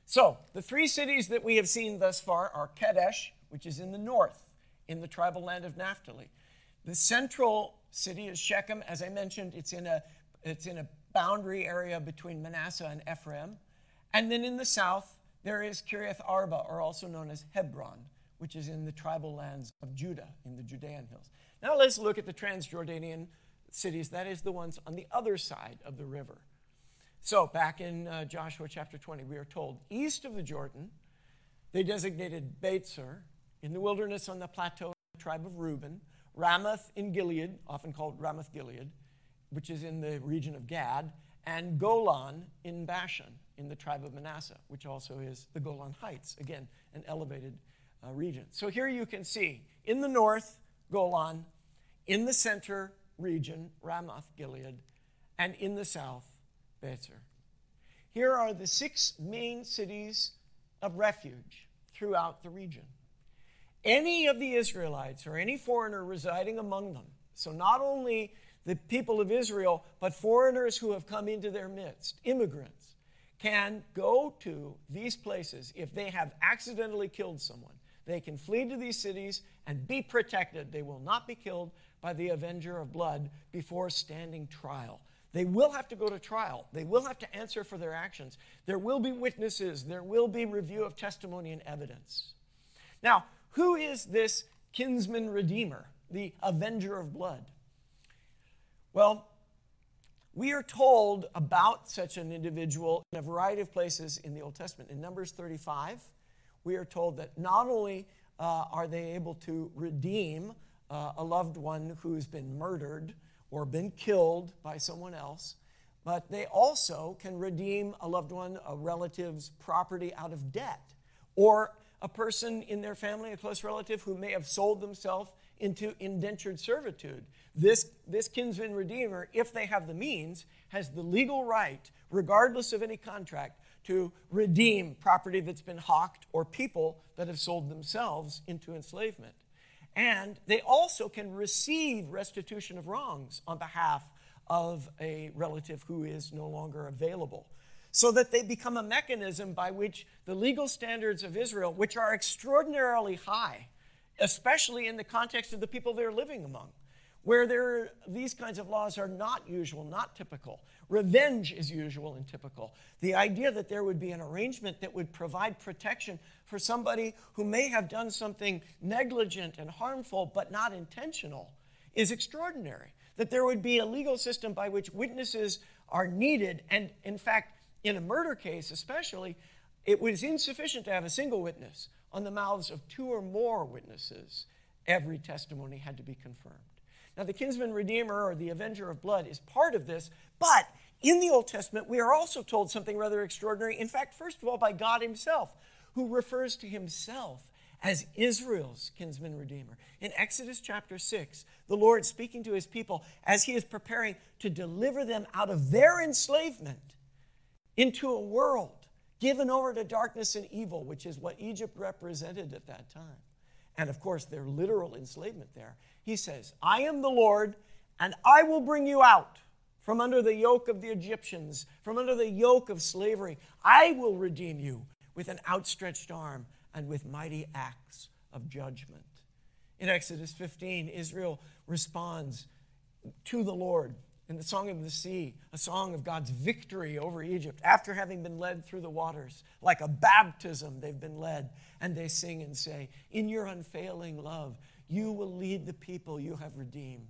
So, the three cities that we have seen thus far are Kadesh, which is in the north, in the tribal land of Naphtali. The central city is Shechem. As I mentioned, it's in a, it's in a boundary area between Manasseh and Ephraim. And then in the south, there is Kiriath Arba, or also known as Hebron, which is in the tribal lands of Judah, in the Judean hills. Now let's look at the Transjordanian cities, that is, the ones on the other side of the river. So, back in uh, Joshua chapter 20, we are told east of the Jordan, they designated Bezer in the wilderness on the plateau, the tribe of Reuben, Ramoth in Gilead, often called Ramoth Gilead, which is in the region of Gad, and Golan in Bashan, in the tribe of Manasseh, which also is the Golan Heights, again, an elevated uh, region. So here you can see in the north, Golan, in the center region, Ramoth Gilead, and in the south, Bezer. Here are the six main cities of refuge throughout the region. Any of the Israelites or any foreigner residing among them, so not only the people of Israel, but foreigners who have come into their midst, immigrants, can go to these places if they have accidentally killed someone. They can flee to these cities and be protected. They will not be killed by the avenger of blood before standing trial. They will have to go to trial. They will have to answer for their actions. There will be witnesses. There will be review of testimony and evidence. Now, who is this kinsman redeemer, the avenger of blood? Well, we are told about such an individual in a variety of places in the Old Testament. In Numbers 35, we are told that not only uh, are they able to redeem uh, a loved one who's been murdered or been killed by someone else, but they also can redeem a loved one, a relative's property out of debt, or a person in their family, a close relative, who may have sold themselves into indentured servitude. This, this kinsman redeemer, if they have the means, has the legal right, regardless of any contract, to redeem property that's been hawked or people that have sold themselves into enslavement. And they also can receive restitution of wrongs on behalf of a relative who is no longer available. So that they become a mechanism by which the legal standards of Israel, which are extraordinarily high, especially in the context of the people they're living among, where there, these kinds of laws are not usual, not typical. Revenge is usual and typical. The idea that there would be an arrangement that would provide protection for somebody who may have done something negligent and harmful but not intentional is extraordinary. That there would be a legal system by which witnesses are needed, and in fact, in a murder case especially, it was insufficient to have a single witness. On the mouths of two or more witnesses, every testimony had to be confirmed. Now, the kinsman redeemer or the avenger of blood is part of this, but in the Old Testament, we are also told something rather extraordinary. In fact, first of all, by God Himself, who refers to Himself as Israel's kinsman redeemer. In Exodus chapter 6, the Lord speaking to His people as He is preparing to deliver them out of their enslavement into a world given over to darkness and evil, which is what Egypt represented at that time. And of course, their literal enslavement there. He says, I am the Lord, and I will bring you out from under the yoke of the Egyptians, from under the yoke of slavery. I will redeem you with an outstretched arm and with mighty acts of judgment. In Exodus 15, Israel responds to the Lord in the Song of the Sea, a song of God's victory over Egypt. After having been led through the waters, like a baptism, they've been led. And they sing and say, In your unfailing love, you will lead the people you have redeemed.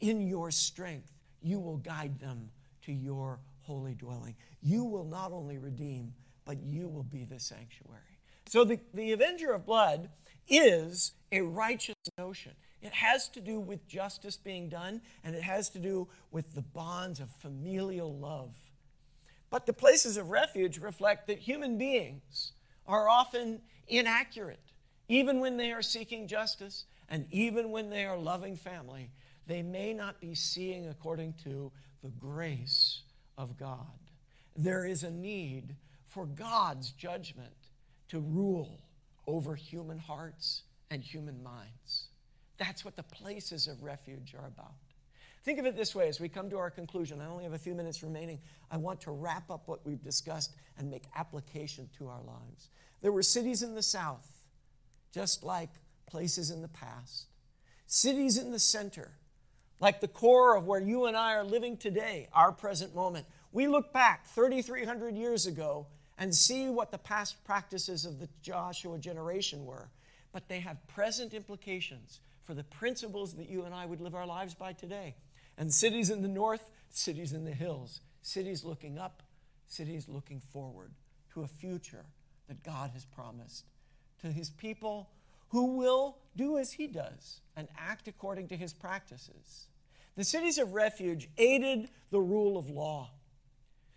In your strength, you will guide them to your holy dwelling. You will not only redeem, but you will be the sanctuary. So the, the avenger of blood is a righteous notion. It has to do with justice being done, and it has to do with the bonds of familial love. But the places of refuge reflect that human beings are often inaccurate. Even when they are seeking justice and even when they are loving family, they may not be seeing according to the grace of God. There is a need for God's judgment to rule over human hearts and human minds. That's what the places of refuge are about. Think of it this way as we come to our conclusion. I only have a few minutes remaining. I want to wrap up what we've discussed and make application to our lives. There were cities in the south, just like places in the past, cities in the center, like the core of where you and I are living today, our present moment. We look back 3,300 years ago, and see what the past practices of the Joshua generation were, but they have present implications for the principles that you and I would live our lives by today. And cities in the north, cities in the hills, cities looking up, cities looking forward to a future that God has promised to his people who will do as he does and act according to his practices. The cities of refuge aided the rule of law.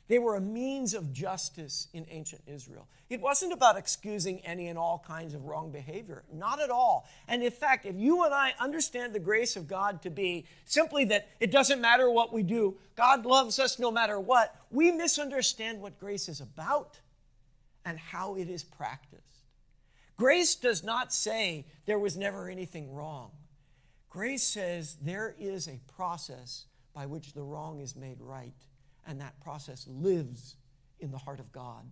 They were a means of justice in ancient Israel. It wasn't about excusing any and all kinds of wrong behavior, not at all. And in fact, if you and I understand the grace of God to be simply that it doesn't matter what we do, God loves us no matter what, we misunderstand what grace is about and how it is practiced. Grace does not say there was never anything wrong. Grace says there is a process by which the wrong is made right and that process lives in the heart of God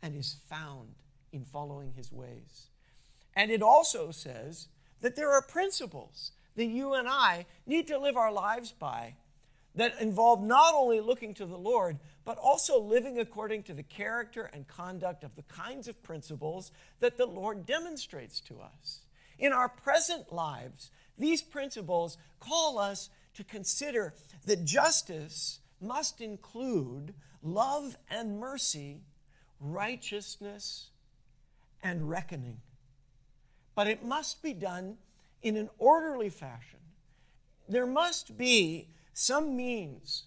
and is found in following his ways. And it also says that there are principles that you and I need to live our lives by that involve not only looking to the Lord, but also living according to the character and conduct of the kinds of principles that the Lord demonstrates to us. In our present lives, these principles call us to consider that justice must include love and mercy, righteousness and reckoning. But it must be done in an orderly fashion. There must be some means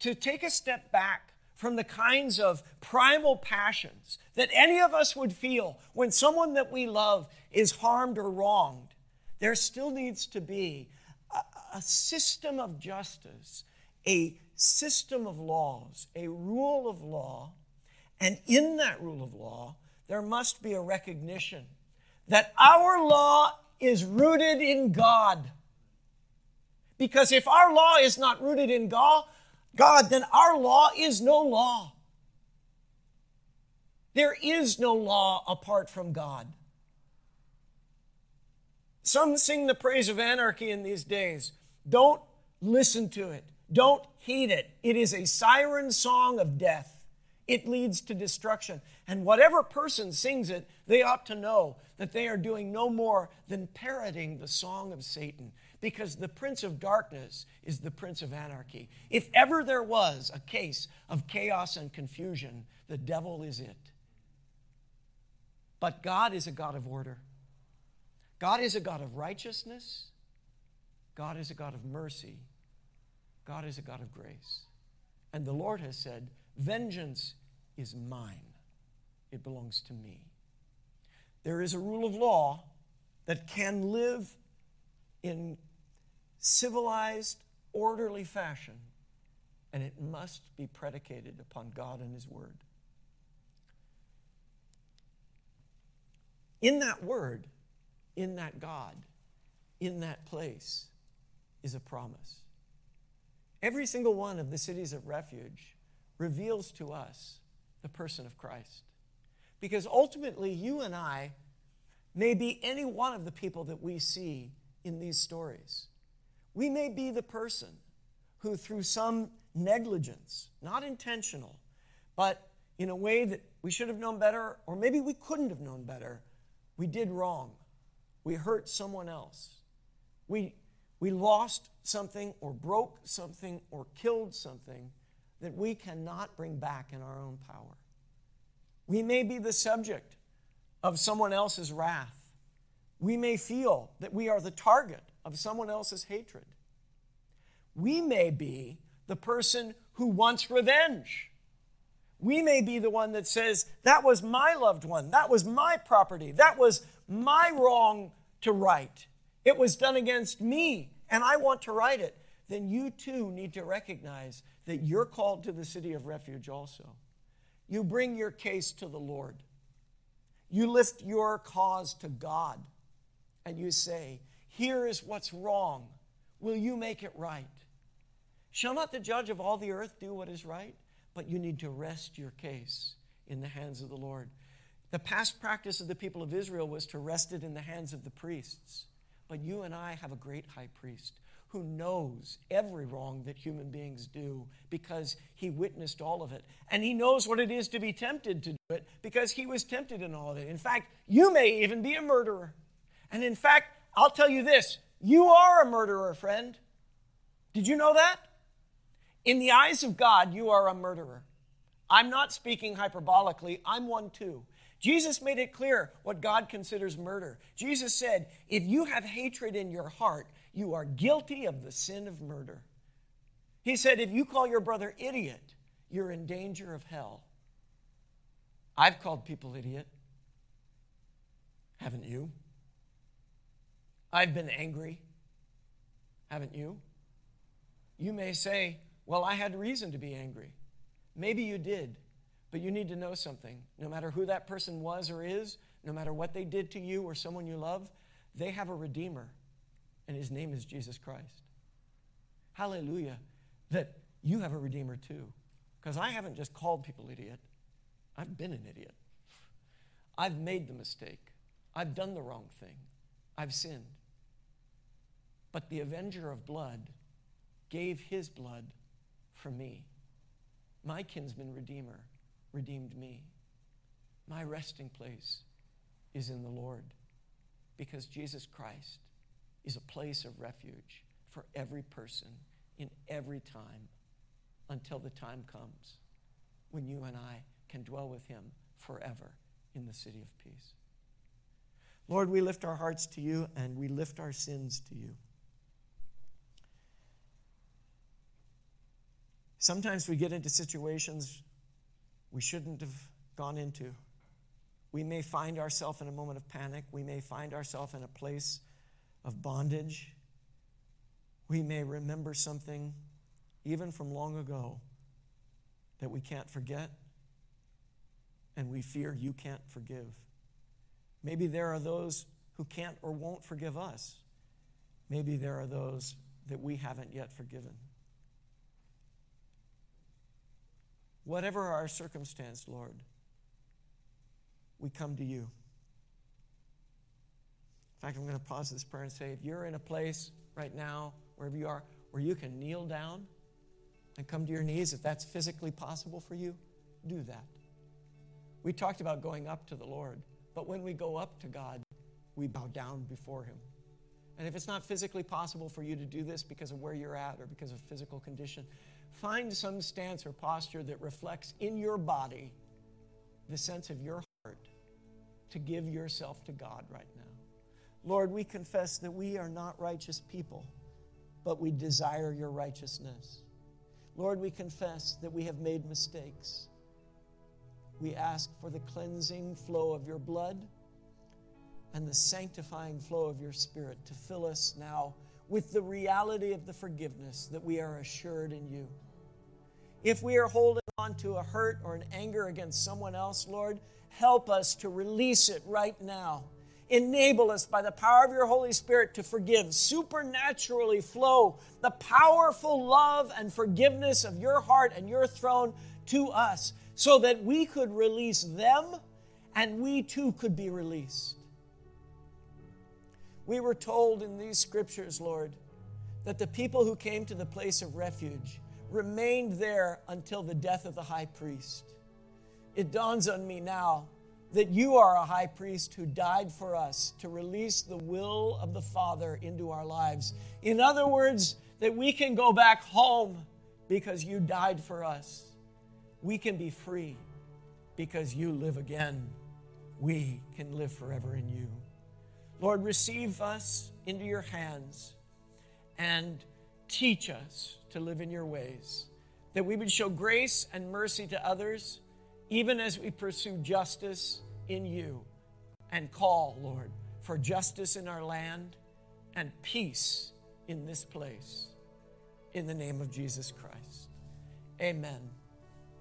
to take a step back from the kinds of primal passions that any of us would feel when someone that we love is harmed or wronged. There still needs to be a, a system of justice, a system of laws, a rule of law, and in that rule of law, there must be a recognition that our law is rooted in God. Because if our law is not rooted in God, God, then our law is no law. There is no law apart from God. Some sing the praise of anarchy in these days. Don't listen to it. Don't heed it. It is a siren song of death. It leads to destruction. And whatever person sings it, they ought to know that they are doing no more than parroting the song of Satan because the prince of darkness is the prince of anarchy. If ever there was a case of chaos and confusion, the devil is it. But God is a God of order. God is a God of righteousness. God is a God of mercy. God is a God of grace. And the Lord has said, Vengeance is mine, it belongs to me. There is a rule of law that can live in civilized, orderly fashion, and it must be predicated upon God and His Word. In that Word, in that God, in that place, is a promise. Every single one of the cities of refuge reveals to us the person of Christ. Because ultimately, you and I may be any one of the people that we see in these stories. We may be the person who, through some negligence, not intentional, but in a way that we should have known better, or maybe we couldn't have known better, we did wrong. We hurt someone else. We we lost something or broke something or killed something that we cannot bring back in our own power. We may be the subject of someone else's wrath. We may feel that we are the target of someone else's hatred. We may be the person who wants revenge. We may be the one that says, That was my loved one. That was my property. That was my wrong to right. It was done against me and I want to right it, then you too need to recognize that you're called to the city of refuge also. You bring your case to the Lord. You lift your cause to God and you say, Here is what's wrong. Will you make it right? Shall not the judge of all the earth do what is right? But you need to rest your case in the hands of the Lord. The past practice of the people of Israel was to rest it in the hands of the priests. But you and I have a great high priest who knows every wrong that human beings do because he witnessed all of it. And he knows what it is to be tempted to do it because he was tempted in all of it. In fact, you may even be a murderer. And in fact, I'll tell you this you are a murderer, friend. Did you know that? In the eyes of God, you are a murderer. I'm not speaking hyperbolically, I'm one too. Jesus made it clear what God considers murder. Jesus said, If you have hatred in your heart, you are guilty of the sin of murder. He said, If you call your brother idiot, you're in danger of hell. I've called people idiot. Haven't you? I've been angry. Haven't you? You may say, Well, I had reason to be angry. Maybe you did, but you need to know something. No matter who that person was or is, no matter what they did to you or someone you love, they have a Redeemer, and his name is Jesus Christ. Hallelujah, that you have a Redeemer too. Because I haven't just called people idiot, I've been an idiot. I've made the mistake, I've done the wrong thing, I've sinned. But the avenger of blood gave his blood for me. My kinsman redeemer redeemed me. My resting place is in the Lord because Jesus Christ is a place of refuge for every person in every time until the time comes when you and I can dwell with him forever in the city of peace. Lord, we lift our hearts to you and we lift our sins to you. Sometimes we get into situations we shouldn't have gone into. We may find ourselves in a moment of panic. We may find ourselves in a place of bondage. We may remember something, even from long ago, that we can't forget, and we fear you can't forgive. Maybe there are those who can't or won't forgive us. Maybe there are those that we haven't yet forgiven. Whatever our circumstance, Lord, we come to you. In fact, I'm going to pause this prayer and say if you're in a place right now, wherever you are, where you can kneel down and come to your knees, if that's physically possible for you, do that. We talked about going up to the Lord, but when we go up to God, we bow down before Him. And if it's not physically possible for you to do this because of where you're at or because of physical condition, Find some stance or posture that reflects in your body the sense of your heart to give yourself to God right now. Lord, we confess that we are not righteous people, but we desire your righteousness. Lord, we confess that we have made mistakes. We ask for the cleansing flow of your blood and the sanctifying flow of your spirit to fill us now with the reality of the forgiveness that we are assured in you. If we are holding on to a hurt or an anger against someone else, Lord, help us to release it right now. Enable us by the power of your Holy Spirit to forgive, supernaturally flow the powerful love and forgiveness of your heart and your throne to us so that we could release them and we too could be released. We were told in these scriptures, Lord, that the people who came to the place of refuge remained there until the death of the high priest. It dawns on me now that you are a high priest who died for us to release the will of the Father into our lives. In other words, that we can go back home because you died for us. We can be free because you live again. We can live forever in you. Lord, receive us into your hands and teach us to live in your ways, that we would show grace and mercy to others, even as we pursue justice in you and call, Lord, for justice in our land and peace in this place. In the name of Jesus Christ. Amen.